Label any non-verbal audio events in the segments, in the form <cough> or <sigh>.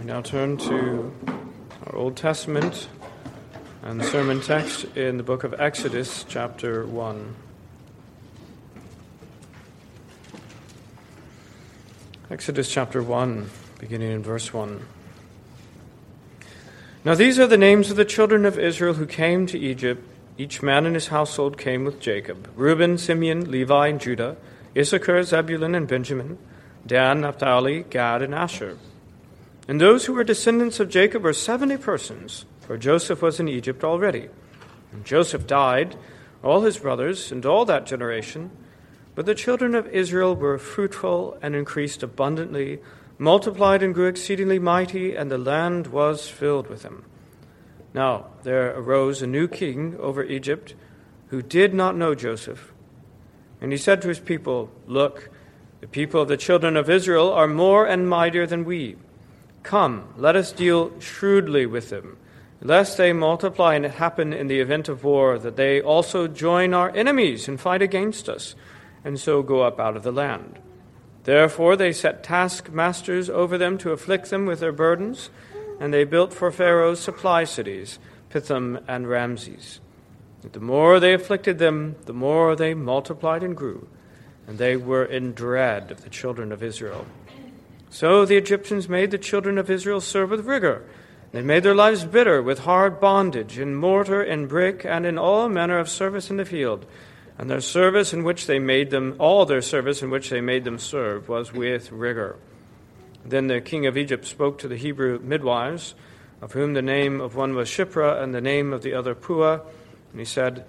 We now turn to our Old Testament and sermon text in the book of Exodus, chapter 1. Exodus chapter 1, beginning in verse 1. Now these are the names of the children of Israel who came to Egypt. Each man in his household came with Jacob Reuben, Simeon, Levi, and Judah, Issachar, Zebulun, and Benjamin, Dan, Naphtali, Gad, and Asher. And those who were descendants of Jacob were seventy persons, for Joseph was in Egypt already. And Joseph died, all his brothers, and all that generation. But the children of Israel were fruitful and increased abundantly, multiplied and grew exceedingly mighty, and the land was filled with them. Now there arose a new king over Egypt who did not know Joseph. And he said to his people, Look, the people of the children of Israel are more and mightier than we. Come, let us deal shrewdly with them, lest they multiply and it happen in the event of war that they also join our enemies and fight against us, and so go up out of the land. Therefore they set taskmasters over them to afflict them with their burdens, and they built for Pharaoh supply cities, Pithom and Ramses. But the more they afflicted them, the more they multiplied and grew, and they were in dread of the children of Israel. So the Egyptians made the children of Israel serve with rigor. They made their lives bitter with hard bondage, in mortar and brick, and in all manner of service in the field. And their service in which they made them, all their service in which they made them serve, was with rigor. Then the king of Egypt spoke to the Hebrew midwives, of whom the name of one was Shiphrah and the name of the other Puah. And he said,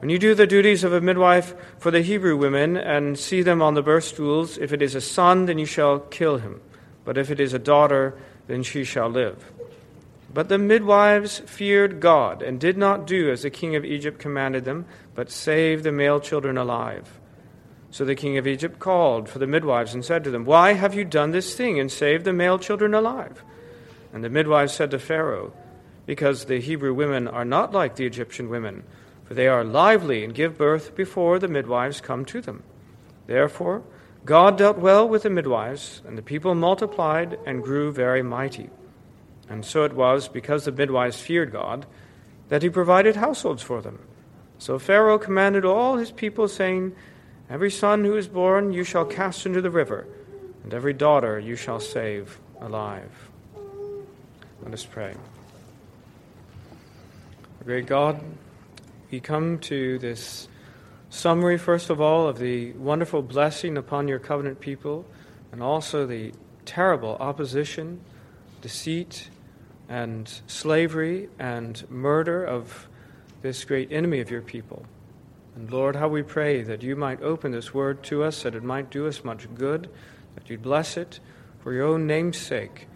when you do the duties of a midwife for the Hebrew women and see them on the birth stools, if it is a son, then you shall kill him. But if it is a daughter, then she shall live. But the midwives feared God and did not do as the king of Egypt commanded them, but saved the male children alive. So the king of Egypt called for the midwives and said to them, Why have you done this thing and saved the male children alive? And the midwives said to Pharaoh, Because the Hebrew women are not like the Egyptian women for they are lively and give birth before the midwives come to them. Therefore, God dealt well with the midwives, and the people multiplied and grew very mighty. And so it was, because the midwives feared God, that he provided households for them. So Pharaoh commanded all his people, saying, Every son who is born you shall cast into the river, and every daughter you shall save alive. Let us pray. Great God, we come to this summary, first of all, of the wonderful blessing upon your covenant people, and also the terrible opposition, deceit, and slavery and murder of this great enemy of your people. And Lord, how we pray that you might open this word to us, that it might do us much good, that you'd bless it for your own name's sake.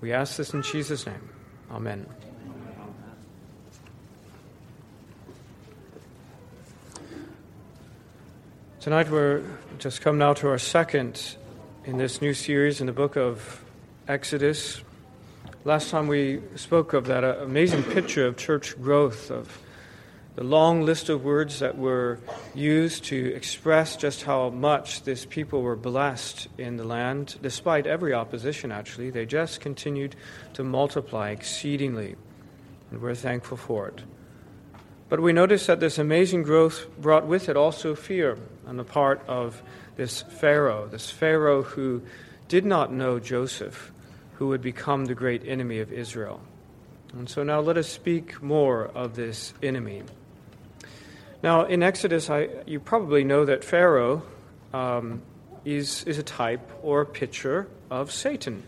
We ask this in Jesus' name. Amen. Tonight we're just come now to our second in this new series in the book of Exodus. Last time we spoke of that uh, amazing picture of church growth, of the long list of words that were used to express just how much this people were blessed in the land, despite every opposition, actually. They just continued to multiply exceedingly, and we're thankful for it. But we notice that this amazing growth brought with it also fear on the part of this Pharaoh, this Pharaoh who did not know Joseph, who would become the great enemy of Israel. And so now let us speak more of this enemy. Now, in Exodus, I, you probably know that Pharaoh um, is, is a type or a picture of Satan.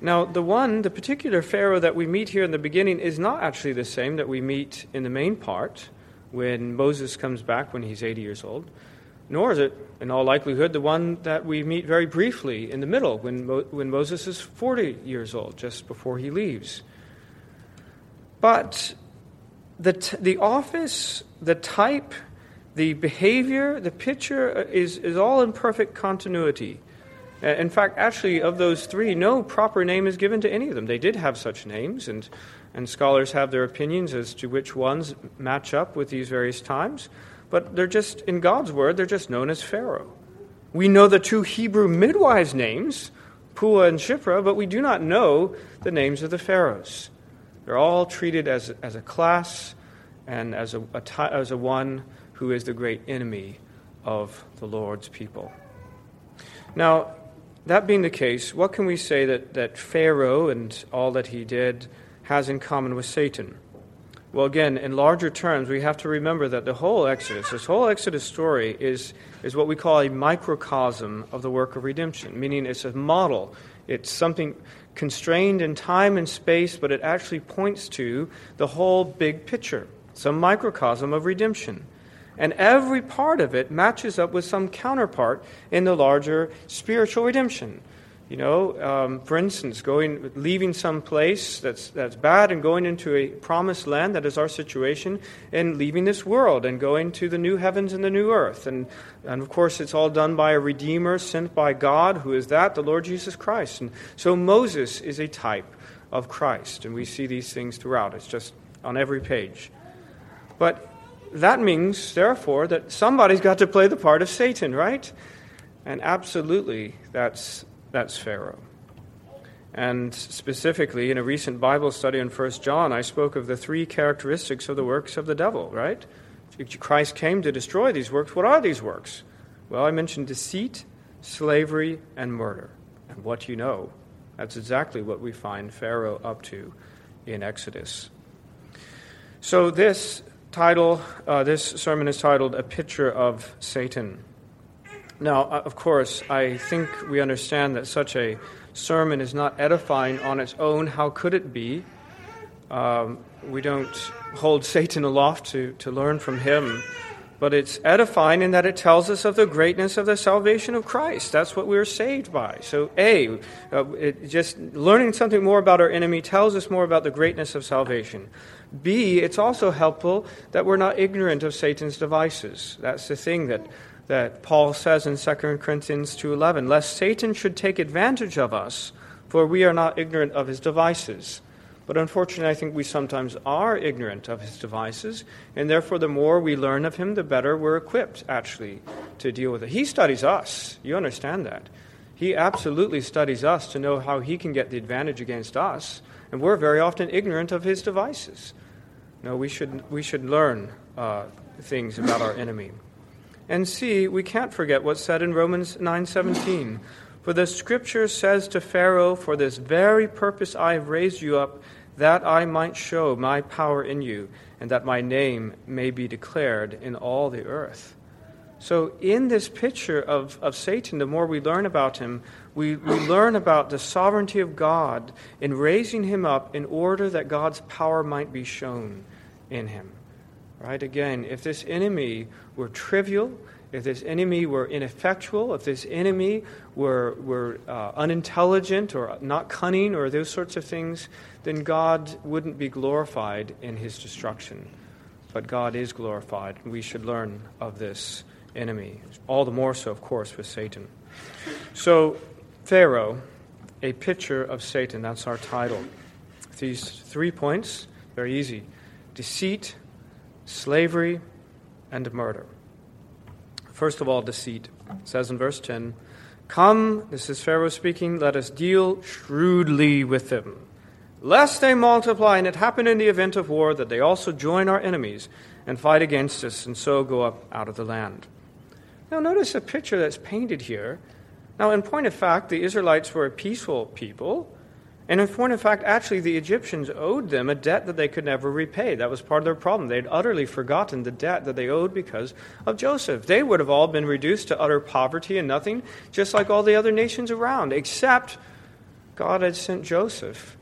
Now, the one, the particular Pharaoh that we meet here in the beginning, is not actually the same that we meet in the main part when Moses comes back when he's 80 years old, nor is it, in all likelihood, the one that we meet very briefly in the middle when, Mo- when Moses is 40 years old, just before he leaves. But the, t- the office, the type, the behavior, the picture is, is all in perfect continuity. Uh, in fact, actually, of those three, no proper name is given to any of them. They did have such names, and, and scholars have their opinions as to which ones match up with these various times. But they're just, in God's word, they're just known as Pharaoh. We know the two Hebrew midwives' names Puah and Shiphrah, but we do not know the names of the pharaohs. They're all treated as, as a class and as a, a, as a one who is the great enemy of the Lord's people. Now, that being the case, what can we say that, that Pharaoh and all that he did has in common with Satan? Well, again, in larger terms, we have to remember that the whole Exodus, this whole Exodus story, is, is what we call a microcosm of the work of redemption, meaning it's a model. It's something constrained in time and space, but it actually points to the whole big picture, some microcosm of redemption. And every part of it matches up with some counterpart in the larger spiritual redemption. You know, um, for instance, going, leaving some place that's, that's bad and going into a promised land that is our situation, and leaving this world and going to the new heavens and the new earth. And, and of course, it's all done by a Redeemer sent by God, who is that? The Lord Jesus Christ. And so Moses is a type of Christ, and we see these things throughout. It's just on every page. But that means, therefore, that somebody's got to play the part of Satan, right? And absolutely, that's that's Pharaoh. And specifically, in a recent Bible study in 1 John, I spoke of the three characteristics of the works of the devil, right? Christ came to destroy these works. What are these works? Well, I mentioned deceit, slavery, and murder. And what you know, that's exactly what we find Pharaoh up to in Exodus. So, this title, uh, this sermon is titled A Picture of Satan. Now, uh, of course, I think we understand that such a sermon is not edifying on its own. How could it be? Um, we don't hold <laughs> Satan aloft to, to learn from him, but it's edifying in that it tells us of the greatness of the salvation of Christ. That's what we're saved by. So, A, uh, it, just learning something more about our enemy tells us more about the greatness of salvation. B, it's also helpful that we're not ignorant of Satan's devices. That's the thing that that Paul says in 2 Corinthians 2:11, lest Satan should take advantage of us, for we are not ignorant of his devices. But unfortunately, I think we sometimes are ignorant of his devices, and therefore the more we learn of him, the better we're equipped actually to deal with it. He studies us. You understand that. He absolutely studies us to know how he can get the advantage against us, and we're very often ignorant of his devices. No, we should, we should learn uh, things about our enemy. And see, we can't forget what's said in Romans 9:17. For the scripture says to Pharaoh, For this very purpose I have raised you up, that I might show my power in you, and that my name may be declared in all the earth. So, in this picture of, of Satan, the more we learn about him, we, we learn about the sovereignty of God in raising him up in order that God's power might be shown in him. Right? Again, if this enemy were trivial, if this enemy were ineffectual, if this enemy were, were uh, unintelligent or not cunning or those sorts of things, then God wouldn't be glorified in his destruction. But God is glorified, we should learn of this enemy. All the more so, of course, with Satan. So, Pharaoh, a picture of Satan, that's our title. These three points, very easy deceit, slavery, and murder. First of all, deceit. It says in verse 10 Come, this is Pharaoh speaking, let us deal shrewdly with them, lest they multiply, and it happen in the event of war that they also join our enemies and fight against us, and so go up out of the land. Now, notice a picture that's painted here. Now, in point of fact, the Israelites were a peaceful people. And in point of fact, actually, the Egyptians owed them a debt that they could never repay. That was part of their problem. They had utterly forgotten the debt that they owed because of Joseph. They would have all been reduced to utter poverty and nothing, just like all the other nations around, except God had sent Joseph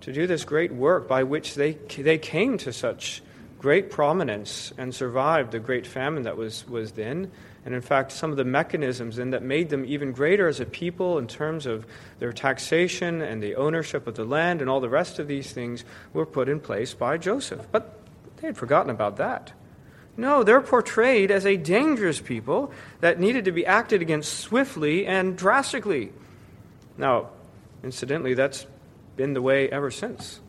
to do this great work by which they, they came to such great prominence and survived the great famine that was, was then and in fact, some of the mechanisms in that made them even greater as a people in terms of their taxation and the ownership of the land and all the rest of these things were put in place by Joseph. But they had forgotten about that. No, they're portrayed as a dangerous people that needed to be acted against swiftly and drastically. Now, incidentally, that's been the way ever since.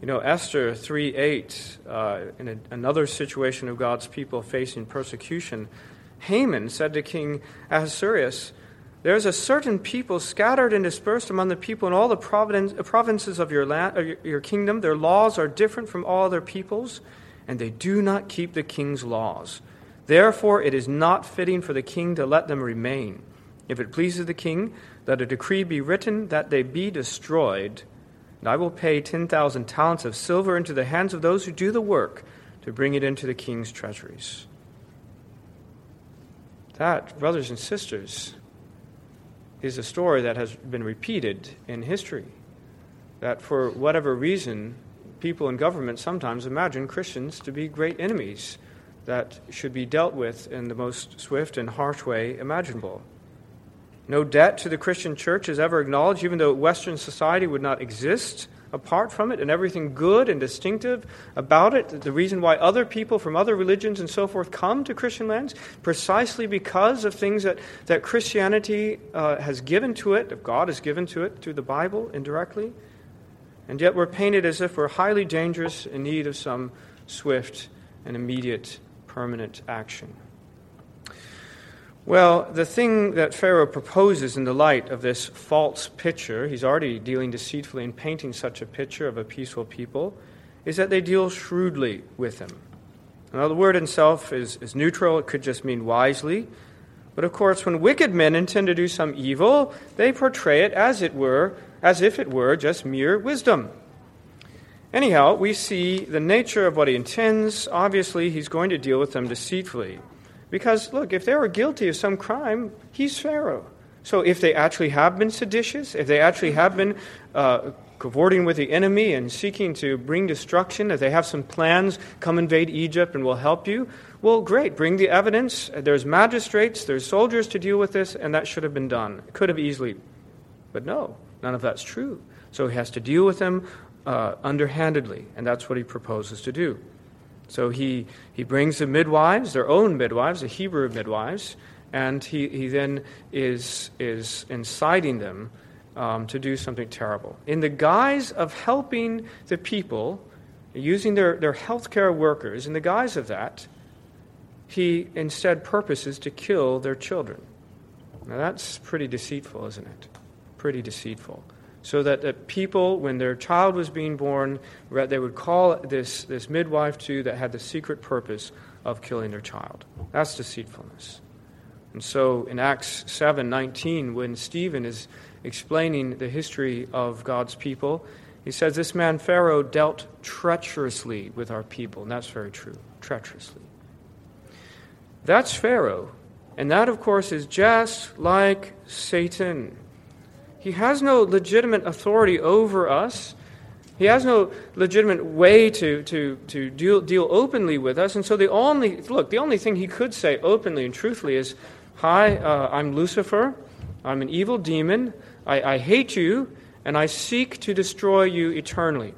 You know, Esther 3 8, uh, in a, another situation of God's people facing persecution, Haman said to King Ahasuerus, There's a certain people scattered and dispersed among the people in all the provinces of your, land, your kingdom. Their laws are different from all other peoples, and they do not keep the king's laws. Therefore, it is not fitting for the king to let them remain. If it pleases the king, let a decree be written that they be destroyed. And I will pay 10,000 talents of silver into the hands of those who do the work to bring it into the king's treasuries. That, brothers and sisters, is a story that has been repeated in history. That for whatever reason, people in government sometimes imagine Christians to be great enemies that should be dealt with in the most swift and harsh way imaginable. No debt to the Christian church is ever acknowledged, even though Western society would not exist apart from it and everything good and distinctive about it. The reason why other people from other religions and so forth come to Christian lands, precisely because of things that, that Christianity uh, has given to it, that God has given to it through the Bible indirectly. And yet we're painted as if we're highly dangerous in need of some swift and immediate permanent action. Well, the thing that Pharaoh proposes in the light of this false picture, he's already dealing deceitfully in painting such a picture of a peaceful people, is that they deal shrewdly with him. Now, the word in itself is, is neutral, it could just mean wisely. But of course, when wicked men intend to do some evil, they portray it as it were, as if it were just mere wisdom. Anyhow, we see the nature of what he intends. Obviously, he's going to deal with them deceitfully. Because, look, if they were guilty of some crime, he's Pharaoh. So if they actually have been seditious, if they actually have been uh, cavorting with the enemy and seeking to bring destruction, if they have some plans, come invade Egypt and we'll help you, well, great, bring the evidence. There's magistrates, there's soldiers to deal with this, and that should have been done. It could have easily. But no, none of that's true. So he has to deal with them uh, underhandedly, and that's what he proposes to do. So he, he brings the midwives, their own midwives, the Hebrew midwives, and he, he then is, is inciting them um, to do something terrible. In the guise of helping the people, using their, their healthcare workers, in the guise of that, he instead purposes to kill their children. Now that's pretty deceitful, isn't it? Pretty deceitful so that the people, when their child was being born, they would call this, this midwife to that had the secret purpose of killing their child. That's deceitfulness. And so in Acts 7:19, when Stephen is explaining the history of God's people, he says, This man Pharaoh dealt treacherously with our people. And that's very true. Treacherously. That's Pharaoh. And that, of course, is just like Satan. He has no legitimate authority over us. He has no legitimate way to, to, to deal, deal openly with us. And so the only, look, the only thing he could say openly and truthfully is, Hi, uh, I'm Lucifer. I'm an evil demon. I, I, hate you, and I seek to destroy you eternally.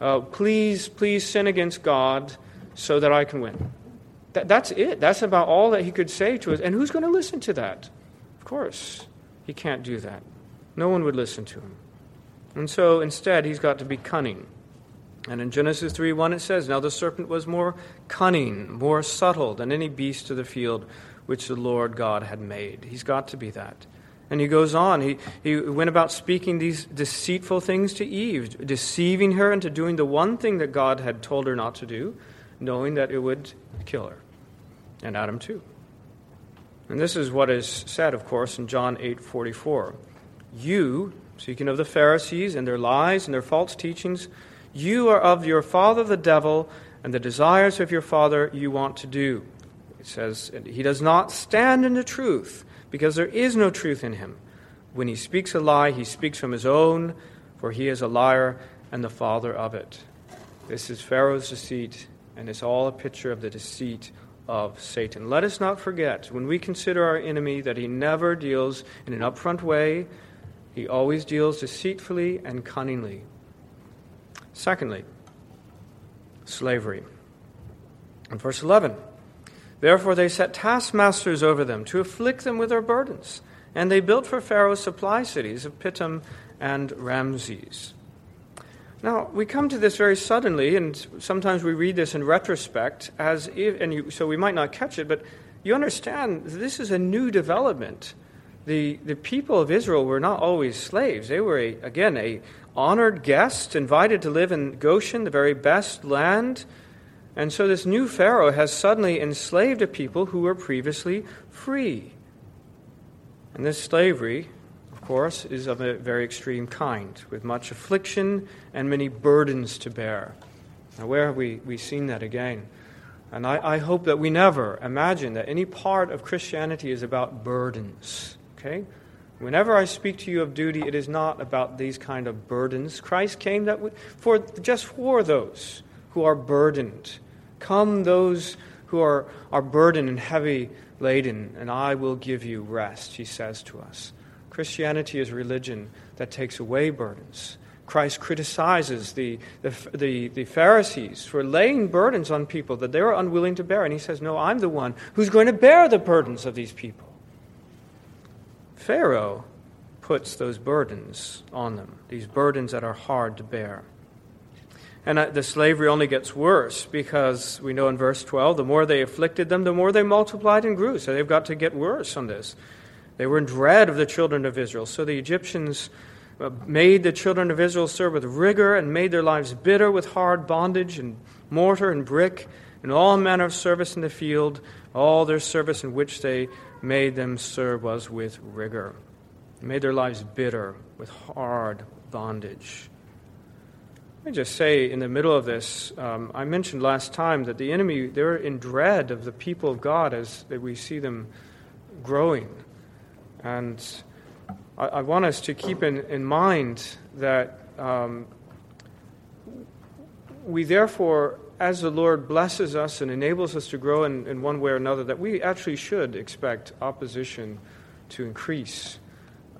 Uh, please, please sin against God so that I can win. That, that's it. That's about all that he could say to us. And who's going to listen to that? Of course, he can't do that. No one would listen to him. And so instead, he's got to be cunning. And in Genesis 3 1, it says, Now the serpent was more cunning, more subtle than any beast of the field which the Lord God had made. He's got to be that. And he goes on. He, he went about speaking these deceitful things to Eve, deceiving her into doing the one thing that God had told her not to do, knowing that it would kill her. And Adam too. And this is what is said, of course, in John 8 44. You, speaking of the Pharisees and their lies and their false teachings, you are of your father the devil, and the desires of your father you want to do. It says, He does not stand in the truth, because there is no truth in him. When he speaks a lie, he speaks from his own, for he is a liar and the father of it. This is Pharaoh's deceit, and it's all a picture of the deceit of Satan. Let us not forget, when we consider our enemy, that he never deals in an upfront way he always deals deceitfully and cunningly. Secondly, slavery. In verse 11, therefore they set taskmasters over them to afflict them with their burdens, and they built for Pharaoh supply cities of Pithom and Ramses. Now, we come to this very suddenly, and sometimes we read this in retrospect, as if, and you, so we might not catch it, but you understand this is a new development the, the people of Israel were not always slaves. They were, a, again, a honored guest, invited to live in Goshen, the very best land. And so this new Pharaoh has suddenly enslaved a people who were previously free. And this slavery, of course, is of a very extreme kind, with much affliction and many burdens to bear. Now, where have we, we seen that again? And I, I hope that we never imagine that any part of Christianity is about burdens. Okay? Whenever I speak to you of duty, it is not about these kind of burdens. Christ came that for just for those who are burdened. Come, those who are, are burdened and heavy laden, and I will give you rest, he says to us. Christianity is a religion that takes away burdens. Christ criticizes the, the, the, the, Pharisees for laying burdens on people that they were unwilling to bear. And he says, No, I'm the one who's going to bear the burdens of these people. Pharaoh puts those burdens on them, these burdens that are hard to bear. And uh, the slavery only gets worse because we know in verse 12, the more they afflicted them, the more they multiplied and grew. So they've got to get worse on this. They were in dread of the children of Israel. So the Egyptians uh, made the children of Israel serve with rigor and made their lives bitter with hard bondage and mortar and brick and all manner of service in the field. All their service in which they made them serve us with rigor. Made their lives bitter with hard bondage. Let me just say in the middle of this, um, I mentioned last time that the enemy, they're in dread of the people of God as we see them growing. And I, I want us to keep in, in mind that um, we therefore, as the Lord blesses us and enables us to grow in, in one way or another, that we actually should expect opposition to increase.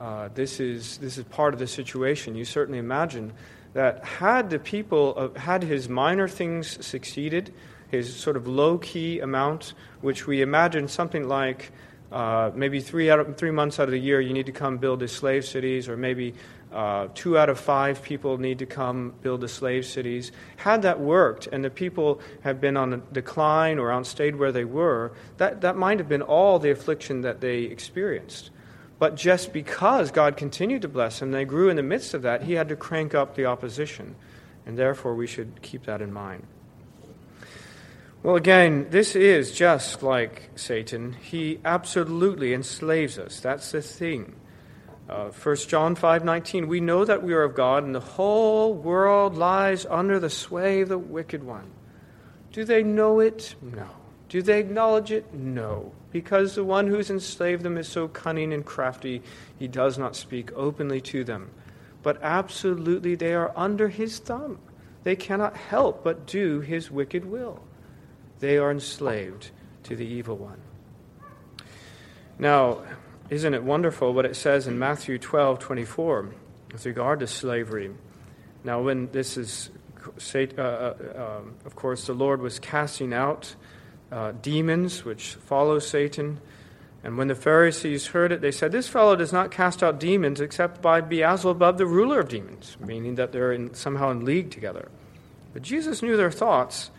Uh, this, is, this is part of the situation. You certainly imagine that had the people, uh, had his minor things succeeded, his sort of low key amount, which we imagine something like uh, maybe three, out of, three months out of the year you need to come build the slave cities, or maybe uh, two out of five people need to come build the slave cities. Had that worked and the people had been on a decline or outstayed where they were, that, that might have been all the affliction that they experienced. But just because God continued to bless them, they grew in the midst of that, he had to crank up the opposition. And therefore, we should keep that in mind. Well, again, this is just like Satan. He absolutely enslaves us. That's the thing. Uh, 1 John 5:19 We know that we are of God and the whole world lies under the sway of the wicked one. Do they know it? No. Do they acknowledge it? No. Because the one who's enslaved them is so cunning and crafty, he does not speak openly to them. But absolutely they are under his thumb. They cannot help but do his wicked will. They are enslaved to the evil one. Now, isn't it wonderful what it says in Matthew 12 24 with regard to slavery? Now, when this is, uh, uh, um, of course, the Lord was casting out uh, demons which follow Satan. And when the Pharisees heard it, they said, This fellow does not cast out demons except by Beelzebub, the ruler of demons, meaning that they're in, somehow in league together. But Jesus knew their thoughts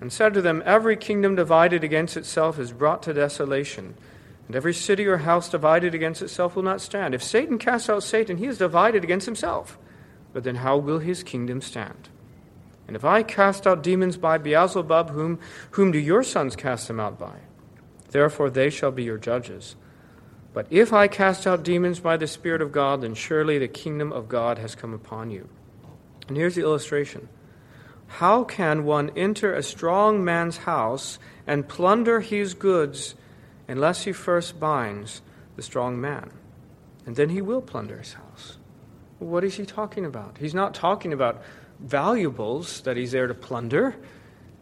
and said to them, Every kingdom divided against itself is brought to desolation, and every city or house divided against itself will not stand. If Satan casts out Satan, he is divided against himself. But then how will his kingdom stand? And if I cast out demons by Beelzebub, whom, whom do your sons cast them out by? Therefore they shall be your judges. But if I cast out demons by the Spirit of God, then surely the kingdom of God has come upon you. And here's the illustration How can one enter a strong man's house and plunder his goods unless he first binds the strong man? And then he will plunder his house. What is he talking about? He's not talking about valuables that he's there to plunder.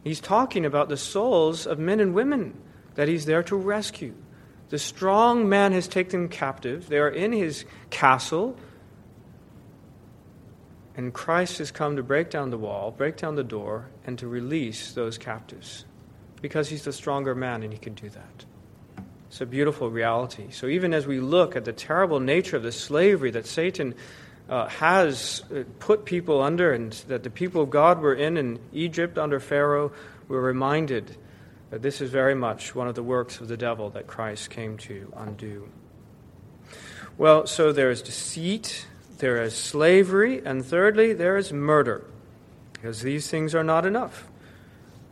He's talking about the souls of men and women that he's there to rescue. The strong man has taken them captive. They are in his castle. And Christ has come to break down the wall, break down the door, and to release those captives. Because he's the stronger man and he can do that. It's a beautiful reality. So even as we look at the terrible nature of the slavery that Satan uh, has uh, put people under and that the people of God were in in Egypt under Pharaoh, we're reminded that this is very much one of the works of the devil that Christ came to undo. Well, so there is deceit, there is slavery, and thirdly, there is murder. Because these things are not enough.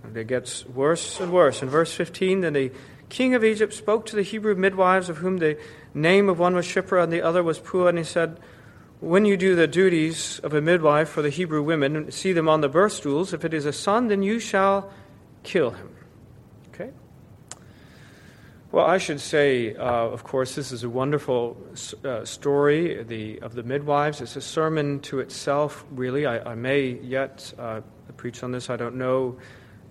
And it gets worse and worse. In verse 15, then the king of Egypt spoke to the Hebrew midwives, of whom the name of one was Shiphrah and the other was Puah, and he said, When you do the duties of a midwife for the Hebrew women, see them on the birth stools. If it is a son, then you shall kill him. Well, I should say, uh, of course, this is a wonderful uh, story the, of the midwives. It's a sermon to itself, really. I, I may yet uh, preach on this, I don't know.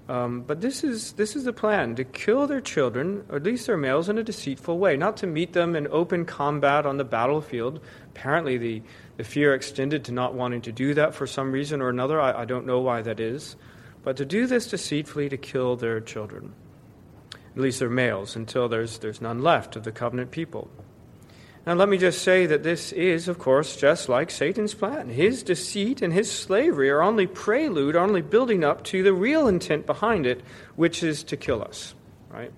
Um, but this is, this is the plan to kill their children, or at least their males, in a deceitful way, not to meet them in open combat on the battlefield. Apparently, the, the fear extended to not wanting to do that for some reason or another. I, I don't know why that is. But to do this deceitfully to kill their children, at least their males, until there's, there's none left of the covenant people. Now, let me just say that this is, of course, just like Satan's plan. His deceit and his slavery are only prelude, are only building up to the real intent behind it, which is to kill us, right?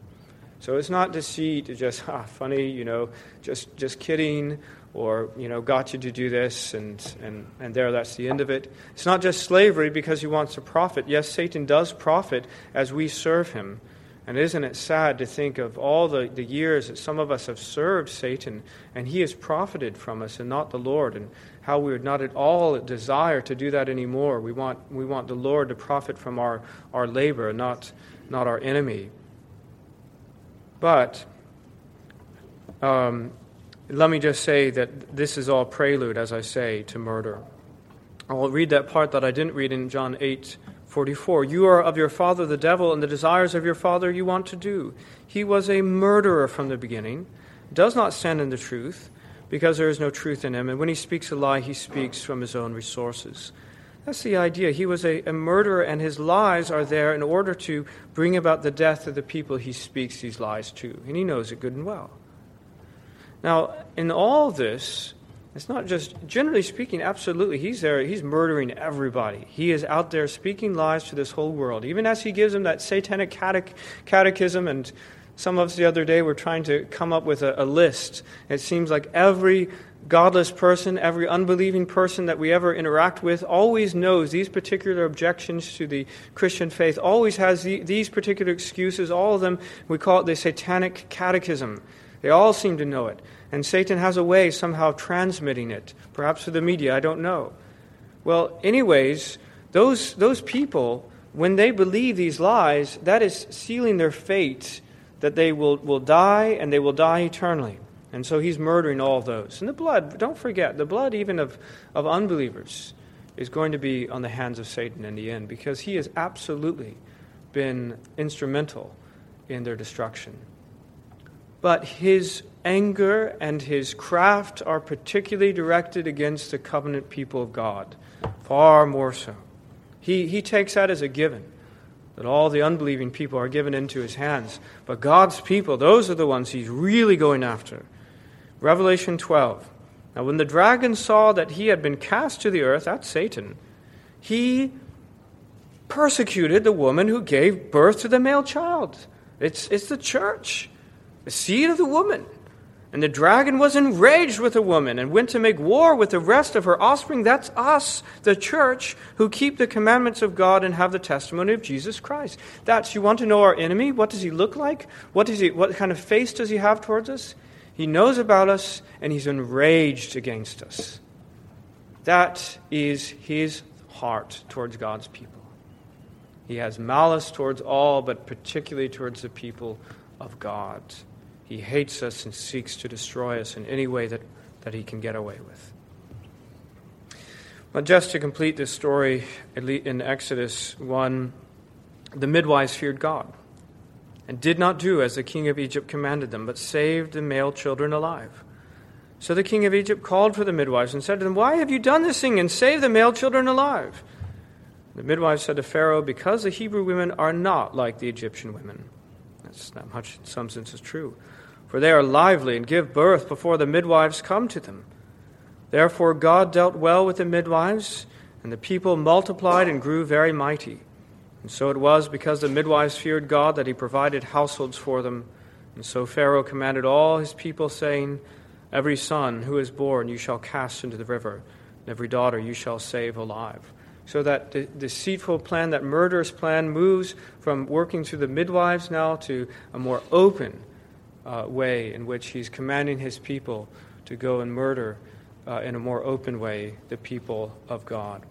So it's not deceit, just, <laughs> ah, funny, you know, just, just kidding, or, you know, got you to do this, and, and, and there, that's the end of it. It's not just slavery because he wants to profit. Yes, Satan does profit as we serve him. And isn't it sad to think of all the, the years that some of us have served Satan and he has profited from us and not the Lord, and how we would not at all desire to do that anymore. We want, we want the Lord to profit from our, our labor, not, not our enemy. But um, let me just say that this is all prelude, as I say, to murder. I'll read that part that I didn't read in John 8 44. You are of your father the devil, and the desires of your father you want to do. He was a murderer from the beginning, does not stand in the truth, because there is no truth in him. And when he speaks a lie, he speaks from his own resources. That's the idea. He was a, a, murderer, and his lies are there in order to bring about the death of the people he speaks these lies to. And he knows it good and well. Now, in all this, it's not just, generally speaking, absolutely, he's there, he's murdering everybody. He is out there speaking lies to this whole world. Even as he gives them that satanic catech- catechism, and some of us the other day were trying to come up with a, a list. It seems like every godless person, every unbelieving person that we ever interact with, always knows these particular objections to the Christian faith, always has the, these particular excuses, all of them, we call it the satanic catechism. They all seem to know it. And Satan has a way somehow of transmitting it, perhaps through the media, I don't know. Well, anyways, those, those people, when they believe these lies, that is sealing their fate that they will, will die and they will die eternally. And so he's murdering all those. And the blood, don't forget, the blood even of, of unbelievers is going to be on the hands of Satan in the end because he has absolutely been instrumental in their destruction. But his anger and his craft are particularly directed against the covenant people of God, far more so. He, he takes that as a given, that all the unbelieving people are given into his hands. But God's people, those are the ones he's really going after. Revelation 12. Now, when the dragon saw that he had been cast to the earth, that's Satan, he persecuted the woman who gave birth to the male child. It's, it's the church, the seed of the woman. And the dragon was enraged with the woman and went to make war with the rest of her offspring. That's us, the church, who keep the commandments of God and have the testimony of Jesus Christ. That's, you want to know our enemy? What does he look like? What, does he, what kind of face does he have towards us? He knows about us and he's enraged against us. That is his heart towards God's people. He has malice towards all, but particularly towards the people of God. He hates us and seeks to destroy us in any way that, that he can get away with. But just to complete this story in Exodus 1, the midwives feared God and did not do as the king of Egypt commanded them, but saved the male children alive. So the king of Egypt called for the midwives and said to them, Why have you done this thing and saved the male children alive? The midwives said to Pharaoh, Because the Hebrew women are not like the Egyptian women. That's not much, in some sense, is true for they are lively and give birth before the midwives come to them. Therefore, God dealt well with the midwives, and the people multiplied and grew very mighty. And so it was because the midwives feared God that he provided households for them. And so Pharaoh commanded all his people, saying, Every son who is born you shall cast into the river, and every daughter you shall save alive. So that the deceitful plan, that murderous plan, moves from working through the midwives now to a more open uh, way in which he's commanding his people to go and murder uh, in a more open way the people of God.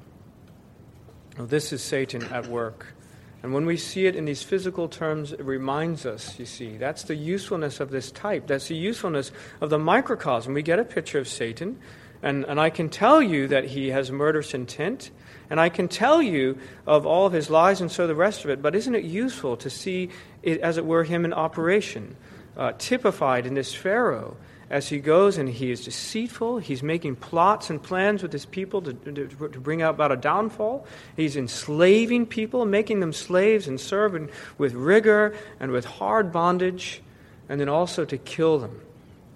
Now, this is Satan at work. And when we see it in these physical terms, it reminds us, you see, that's the usefulness of this type. That's the usefulness of the microcosm. We get a picture of Satan, and, and I can tell you that he has murderous intent, and I can tell you of all of his lies and so the rest of it, but isn't it useful to see it, as it were, him in operation, uh, typified in this Pharaoh? as he goes and he is deceitful. He's making plots and plans with his people to, to, to, bring about a downfall. He's enslaving people, making them slaves and serving with rigor and with hard bondage, and then also to kill them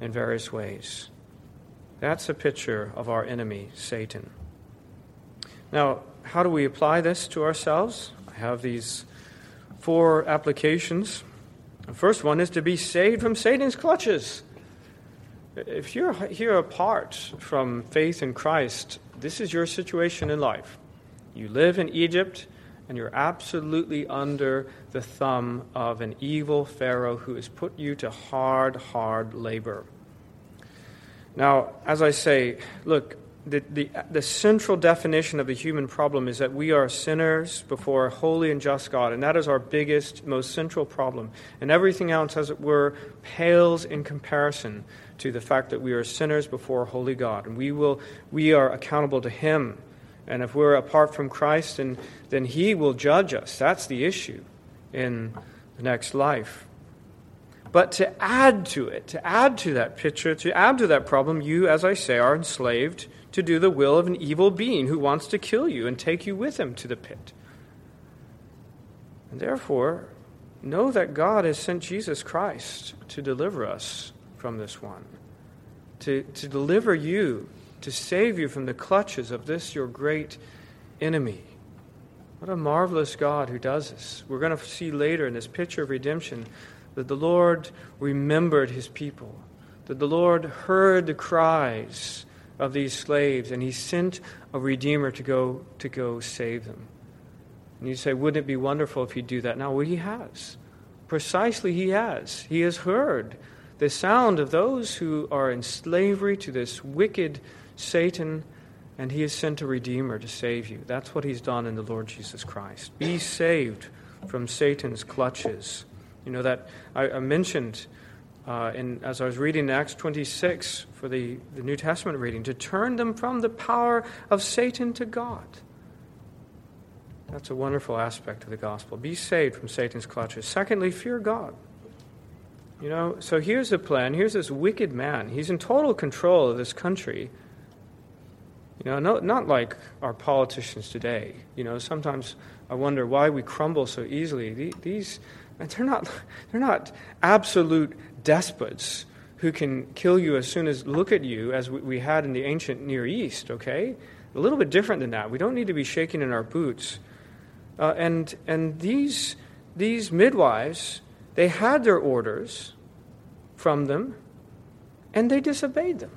in various ways. That's a picture of our enemy, Satan. Now, how do we apply this to ourselves? I have these four applications. The first one is to be saved from Satan's clutches. If you're here apart from faith in Christ, this is your situation in life. You live in Egypt, and you're absolutely under the thumb of an evil Pharaoh who has put you to hard, hard labor. Now, as I say, look, the, the, the central definition of the human problem is that we are sinners before a holy and just God, and that is our biggest, most central problem. And everything else, as it were, pales in comparison to the fact that we are sinners before a holy God, and we, will, we are accountable to Him. And if we're apart from Christ, then, then He will judge us. That's the issue in the next life. But to add to it, to add to that picture, to add to that problem, you, as I say, are enslaved to do the will of an evil being who wants to kill you and take you with him to the pit. And therefore, know that God has sent Jesus Christ to deliver us from this one, to, to deliver you, to save you from the clutches of this your great enemy. What a marvelous God who does this. We're going to see later in this picture of redemption that the Lord remembered his people, that the Lord heard the cries of these slaves, and he sent a redeemer to go to go save them. And you say, wouldn't it be wonderful if he'd do that now? Well, he has. Precisely, he has. He has heard the sound of those who are in slavery to this wicked Satan, and he has sent a redeemer to save you. That's what he's done in the Lord Jesus Christ. Be saved from Satan's clutches. You know that I, I mentioned uh, in, as I was reading Acts 26 for the, the New Testament reading, to turn them from the power of Satan to God. That's a wonderful aspect of the gospel. Be saved from Satan's clutches. Secondly, fear God. You know, so here's the plan. Here's this wicked man. He's in total control of this country. You know, no, not like our politicians today. You know, sometimes I wonder why we crumble so easily. These, they're not, they're not absolute despots who can kill you as soon as look at you, as we had in the ancient Near East, okay? A little bit different than that. We don't need to be shaking in our boots. Uh, and and these, these midwives, they had their orders from them, and they disobeyed them.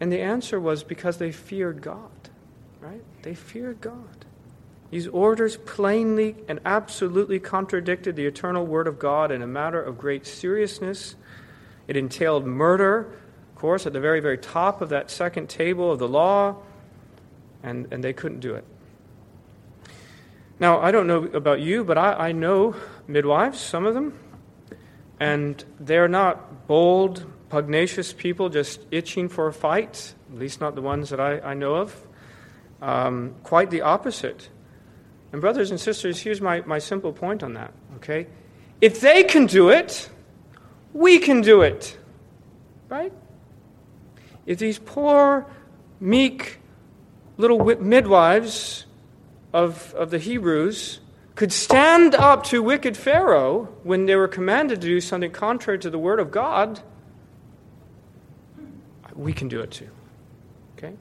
And the answer was because they feared God, right? They feared God. These orders plainly and absolutely contradicted the eternal Word of God in a matter of great seriousness. It entailed murder, of course, at the very, very top of that second table of the law, and, and they couldn't do it. Now, I don't know about you, but I, I know midwives, some of them, and they're not bold, pugnacious people just itching for a fight, at least not the ones that I, I know of. Um, quite the opposite. And, brothers and sisters, here's my, my simple point on that, okay? If they can do it, we can do it, right? If these poor, meek little midwives of, of the Hebrews could stand up to wicked Pharaoh when they were commanded to do something contrary to the Word of God, we can do it too. Okay?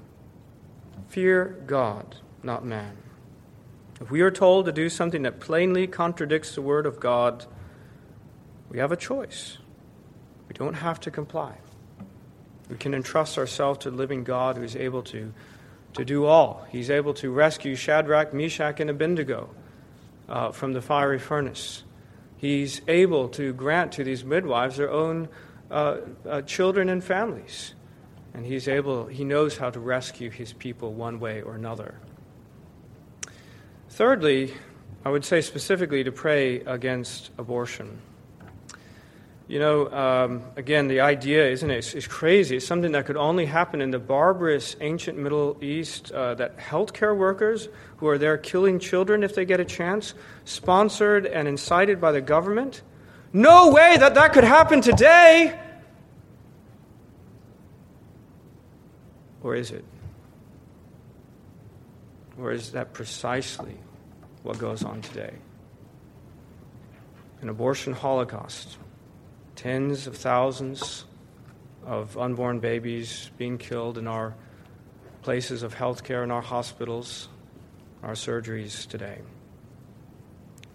Fear God, not man. If we are told to do something that plainly contradicts the Word of God, we have a choice. We don't have to comply. We can entrust ourselves to the living God who is able to, to do all. He's able to rescue Shadrach, Meshach, and Abednego uh, from the fiery furnace. He's able to grant to these midwives their own uh, uh, children and families. And he's able, he knows how to rescue his people one way or another. Thirdly, I would say specifically to pray against abortion. You know, um, again, the idea, isn't it, is crazy. It's something that could only happen in the barbarous ancient Middle East uh, that healthcare workers who are there killing children if they get a chance, sponsored and incited by the government. No way that that could happen today! Or is it? Or is that precisely what goes on today? An abortion holocaust tens of thousands of unborn babies being killed in our places of health care, in our hospitals, our surgeries today.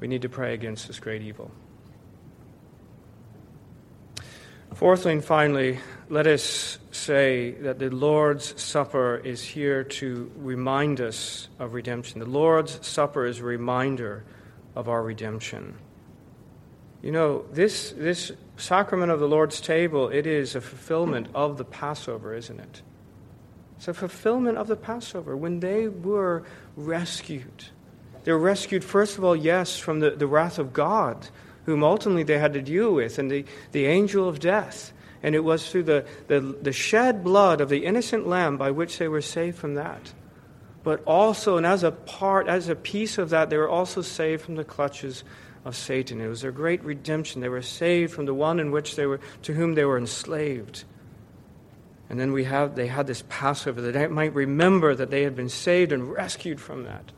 We need to pray against this great evil. Fourthly and finally, let us say that the Lord's Supper is here to remind us of redemption. The Lord's Supper is a reminder of our redemption. You know, this, this sacrament of the Lord's table, it is a fulfillment of the Passover, isn't it? It's a fulfillment of the Passover when they were rescued. They were rescued, first of all, yes, from the, the wrath of God, whom ultimately they had to deal with, and the, the angel of death. And it was through the, the, the shed blood of the innocent lamb by which they were saved from that. But also, and as a part, as a piece of that, they were also saved from the clutches of Satan. It was their great redemption. They were saved from the one in which they were, to whom they were enslaved. And then we have, they had this Passover that they might remember that they had been saved and rescued from that.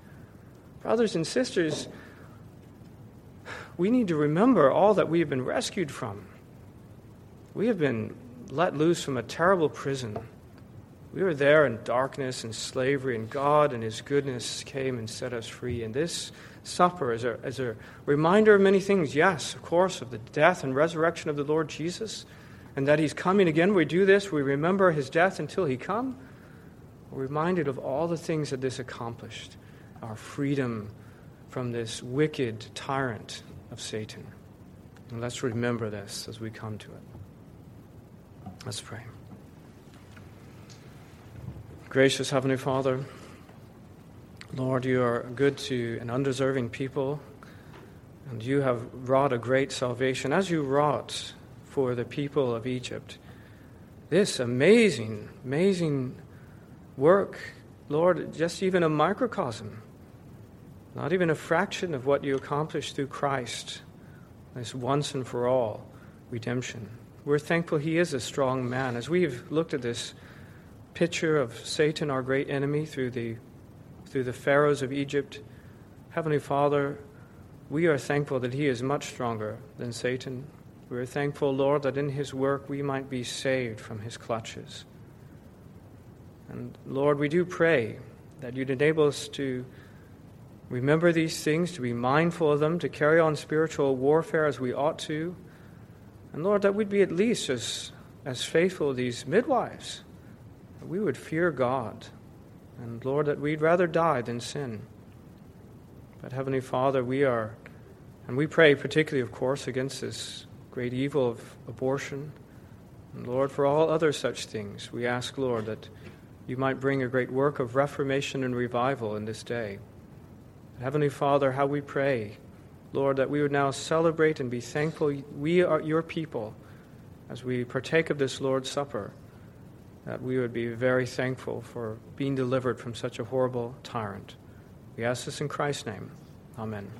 Brothers and sisters, we need to remember all that we have been rescued from. We have been let loose from a terrible prison. We were there in darkness and slavery, and God and His goodness came and set us free. And this supper is a, as a reminder of many things. Yes, of course, of the death and resurrection of the Lord Jesus, and that He's coming again. We do this, we remember His death until He come. We're reminded of all the things that this accomplished our freedom from this wicked tyrant of Satan. And let's remember this as we come to it. Let's pray. Gracious Heavenly Father, Lord, you are good to an undeserving people, and you have wrought a great salvation, as you wrought for the people of Egypt. This amazing, amazing work, Lord, just even a microcosm, not even a fraction of what you accomplished through Christ, this once and for all redemption. We're thankful he is a strong man. As we've looked at this picture of Satan, our great enemy, through the through the pharaohs of Egypt. Heavenly Father, we are thankful that He is much stronger than Satan. We are thankful, Lord, that in His work we might be saved from His clutches. And Lord, we do pray that you'd enable us to remember these things, to be mindful of them, to carry on spiritual warfare as we ought to. And Lord, that we'd be at least as, as faithful as these midwives, that we would fear God and Lord, that we'd rather die than sin. But Heavenly Father, we are, and we pray particularly, of course, against this great evil of abortion. And Lord, for all other such things, we ask, Lord, that you might bring a great work of reformation and revival in this day. Heavenly Father, how we pray, Lord, that we would now celebrate and be thankful we are your people as we partake of this Lord's Supper that we would be very thankful for being delivered from such a horrible tyrant. We ask this in Christ's name. Amen.